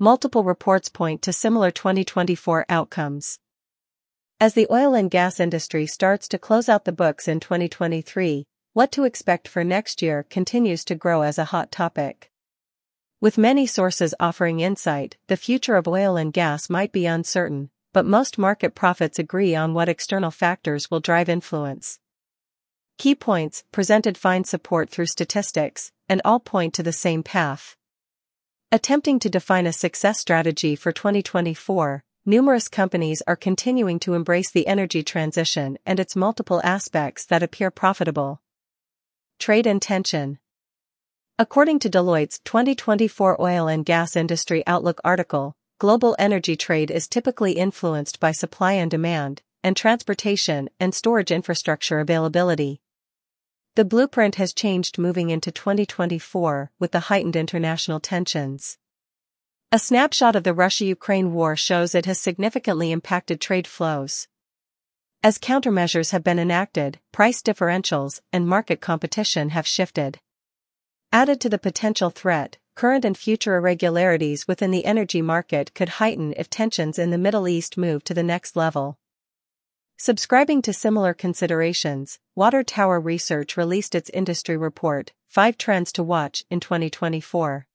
multiple reports point to similar 2024 outcomes. As the oil and gas industry starts to close out the books in 2023, what to expect for next year continues to grow as a hot topic. With many sources offering insight, the future of oil and gas might be uncertain, but most market prophets agree on what external factors will drive influence. Key points presented find support through statistics, and all point to the same path. Attempting to define a success strategy for 2024, numerous companies are continuing to embrace the energy transition and its multiple aspects that appear profitable. Trade intention. According to Deloitte's 2024 Oil and Gas Industry Outlook article, global energy trade is typically influenced by supply and demand, and transportation and storage infrastructure availability. The blueprint has changed moving into 2024 with the heightened international tensions. A snapshot of the Russia-Ukraine war shows it has significantly impacted trade flows. As countermeasures have been enacted, price differentials and market competition have shifted. Added to the potential threat, current and future irregularities within the energy market could heighten if tensions in the Middle East move to the next level. Subscribing to similar considerations, Water Tower Research released its industry report, 5 Trends to Watch in 2024.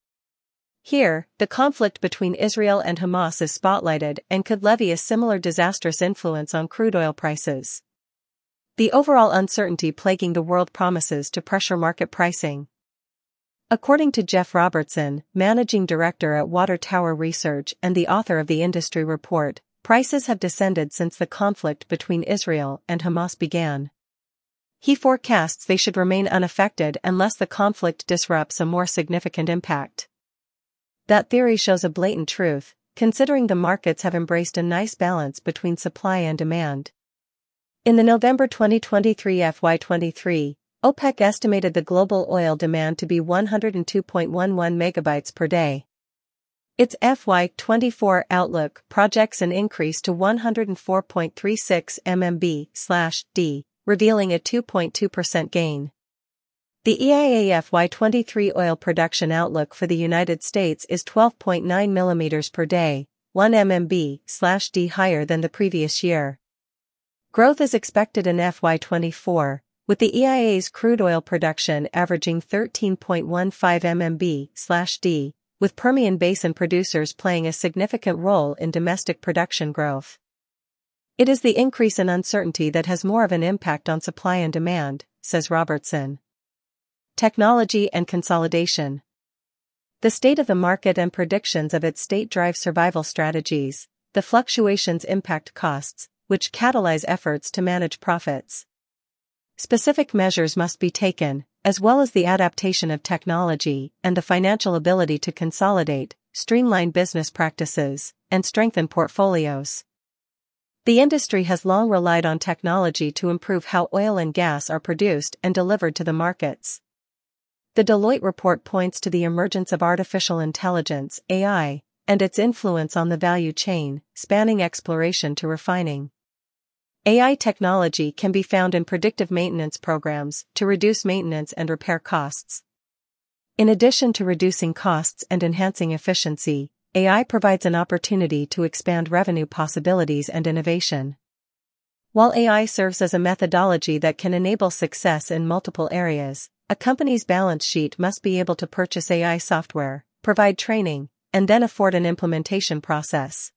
Here, the conflict between Israel and Hamas is spotlighted and could levy a similar disastrous influence on crude oil prices. The overall uncertainty plaguing the world promises to pressure market pricing, According to Jeff Robertson, managing director at Water Tower Research and the author of the industry report, prices have descended since the conflict between Israel and Hamas began. He forecasts they should remain unaffected unless the conflict disrupts a more significant impact. That theory shows a blatant truth, considering the markets have embraced a nice balance between supply and demand. In the November 2023 FY23, OPEC estimated the global oil demand to be 102.11 megabytes per day. Its FY24 outlook projects an increase to 104.36 mmb/d, revealing a 2.2% gain. The EIA FY23 oil production outlook for the United States is 12.9 mm per day, 1 mmb/d higher than the previous year. Growth is expected in FY24, with the EIA's crude oil production averaging 13.15 mmb/d, with Permian Basin producers playing a significant role in domestic production growth. It is the increase in uncertainty that has more of an impact on supply and demand, says Robertson. Technology and consolidation. The state of the market and predictions of its state drive survival strategies, the fluctuations impact costs, which catalyze efforts to manage profits. Specific measures must be taken, as well as the adaptation of technology and the financial ability to consolidate, streamline business practices, and strengthen portfolios. The industry has long relied on technology to improve how oil and gas are produced and delivered to the markets. The Deloitte report points to the emergence of artificial intelligence, AI, and its influence on the value chain, spanning exploration to refining. AI technology can be found in predictive maintenance programs to reduce maintenance and repair costs. In addition to reducing costs and enhancing efficiency, AI provides an opportunity to expand revenue possibilities and innovation. While AI serves as a methodology that can enable success in multiple areas, a company's balance sheet must be able to purchase AI software, provide training, and then afford an implementation process.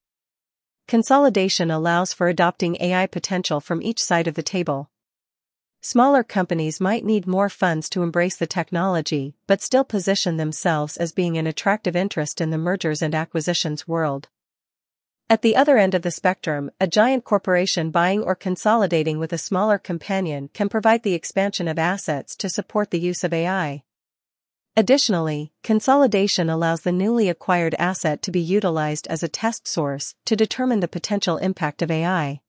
Consolidation allows for adopting AI potential from each side of the table. Smaller companies might need more funds to embrace the technology, but still position themselves as being an attractive interest in the mergers and acquisitions world. At the other end of the spectrum, a giant corporation buying or consolidating with a smaller companion can provide the expansion of assets to support the use of AI. Additionally, consolidation allows the newly acquired asset to be utilized as a test source to determine the potential impact of AI.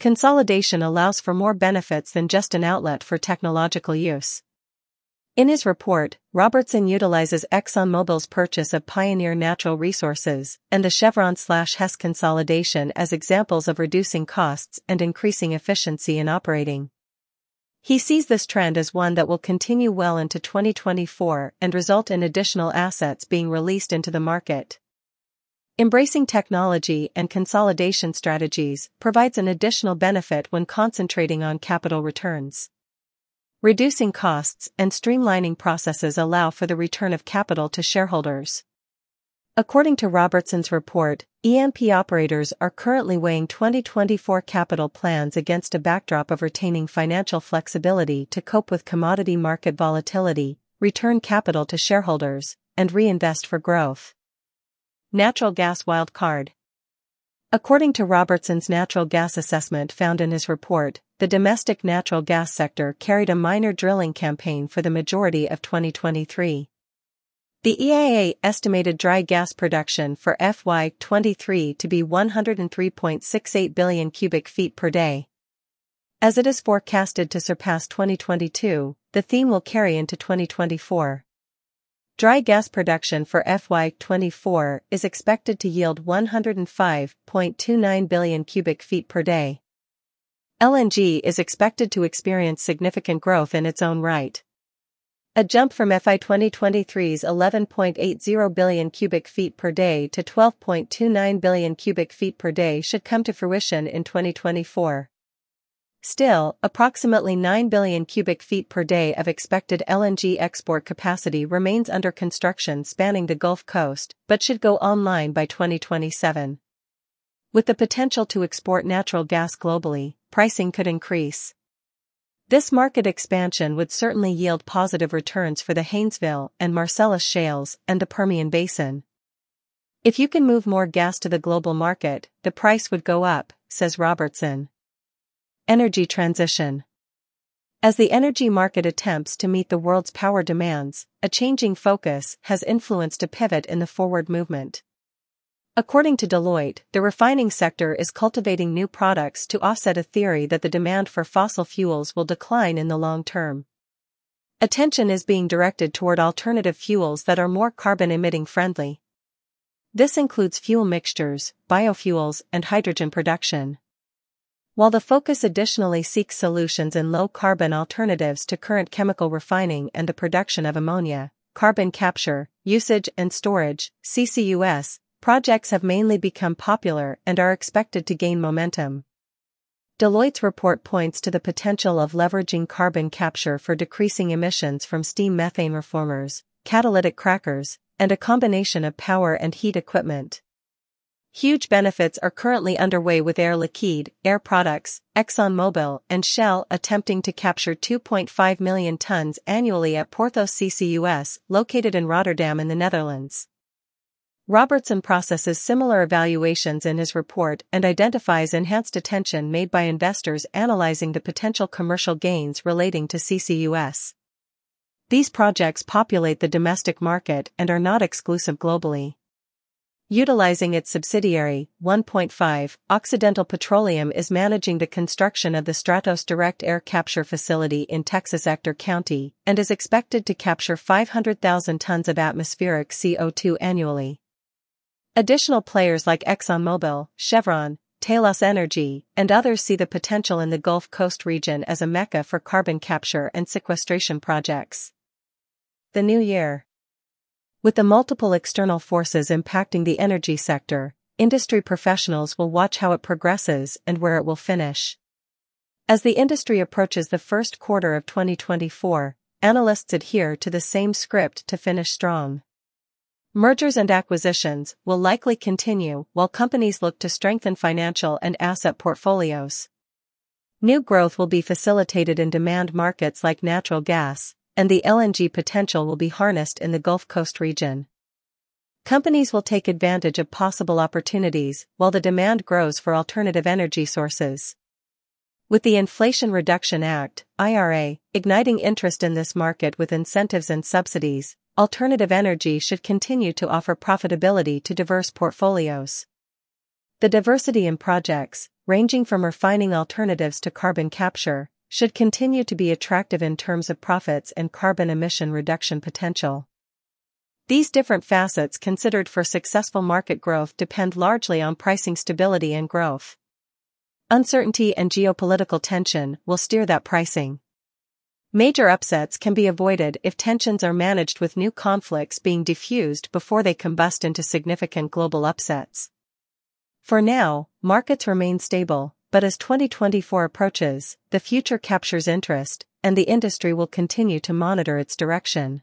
Consolidation allows for more benefits than just an outlet for technological use. In his report, Robertson utilizes ExxonMobil's purchase of Pioneer Natural Resources and the Chevron slash Hess consolidation as examples of reducing costs and increasing efficiency in operating. He sees this trend as one that will continue well into 2024 and result in additional assets being released into the market. Embracing technology and consolidation strategies provides an additional benefit when concentrating on capital returns. Reducing costs and streamlining processes allow for the return of capital to shareholders. According to Robertson's report, E&P operators are currently weighing 2024 capital plans against a backdrop of retaining financial flexibility to cope with commodity market volatility, return capital to shareholders, and reinvest for growth. Natural Gas Wildcard According to Robertson's natural gas assessment found in his report, the domestic natural gas sector carried a minor drilling campaign for the majority of 2023. The EIA estimated dry gas production for FY23 to be 103.68 billion cubic feet per day. As it is forecasted to surpass 2022, the theme will carry into 2024. Dry gas production for FY24 is expected to yield 105.29 billion cubic feet per day. LNG is expected to experience significant growth in its own right. A jump from FI 2023's 11.80 billion cubic feet per day to 12.29 billion cubic feet per day should come to fruition in 2024. Still, approximately 9 billion cubic feet per day of expected LNG export capacity remains under construction spanning the Gulf Coast, but should go online by 2027. With the potential to export natural gas globally, pricing could increase. This market expansion would certainly yield positive returns for the Haynesville and Marcellus shales and the Permian Basin. If you can move more gas to the global market, the price would go up, says Robertson. Energy Transition As the energy market attempts to meet the world's power demands, a changing focus has influenced a pivot in the forward movement. According to Deloitte, the refining sector is cultivating new products to offset a theory that the demand for fossil fuels will decline in the long term. Attention is being directed toward alternative fuels that are more carbon emitting friendly. This includes fuel mixtures, biofuels, and hydrogen production. While the focus additionally seeks solutions in low-carbon alternatives to current chemical refining and the production of ammonia, carbon capture, usage and storage, CCUS, projects have mainly become popular and are expected to gain momentum. Deloitte's report points to the potential of leveraging carbon capture for decreasing emissions from steam methane reformers, catalytic crackers, and a combination of power and heat equipment. Huge benefits are currently underway with Air Liquide, Air Products, ExxonMobil, and Shell attempting to capture 2.5 million tons annually at Porthos CCUS, located in Rotterdam in the Netherlands. Robertson processes similar evaluations in his report and identifies enhanced attention made by investors analyzing the potential commercial gains relating to CCUS. These projects populate the domestic market and are not exclusive globally. Utilizing its subsidiary, 1PointFive, Occidental Petroleum is managing the construction of the Stratos Direct Air Capture Facility in Texas Ector County and is expected to capture 500,000 tons of atmospheric CO2 annually. Additional players like ExxonMobil, Chevron, Talos Energy, and others see the potential in the Gulf Coast region as a mecca for carbon capture and sequestration projects. The New Year with the multiple external forces impacting the energy sector, industry professionals will watch how it progresses and where it will finish. As the industry approaches the first quarter of 2024, analysts adhere to the same script to finish strong. Mergers and acquisitions will likely continue while companies look to strengthen financial and asset portfolios. New growth will be facilitated in demand markets like natural gas, and the LNG potential will be harnessed in the Gulf Coast region. Companies will take advantage of possible opportunities while the demand grows for alternative energy sources. With the Inflation Reduction Act, IRA, igniting interest in this market with incentives and subsidies, alternative energy should continue to offer profitability to diverse portfolios. The diversity in projects, ranging from refining alternatives to carbon capture, should continue to be attractive in terms of profits and carbon emission reduction potential. These different facets considered for successful market growth depend largely on pricing stability and growth. Uncertainty and geopolitical tension will steer that pricing. Major upsets can be avoided if tensions are managed with new conflicts being diffused before they combust into significant global upsets. For now, markets remain stable, but as 2024 approaches, the future captures interest, and the industry will continue to monitor its direction.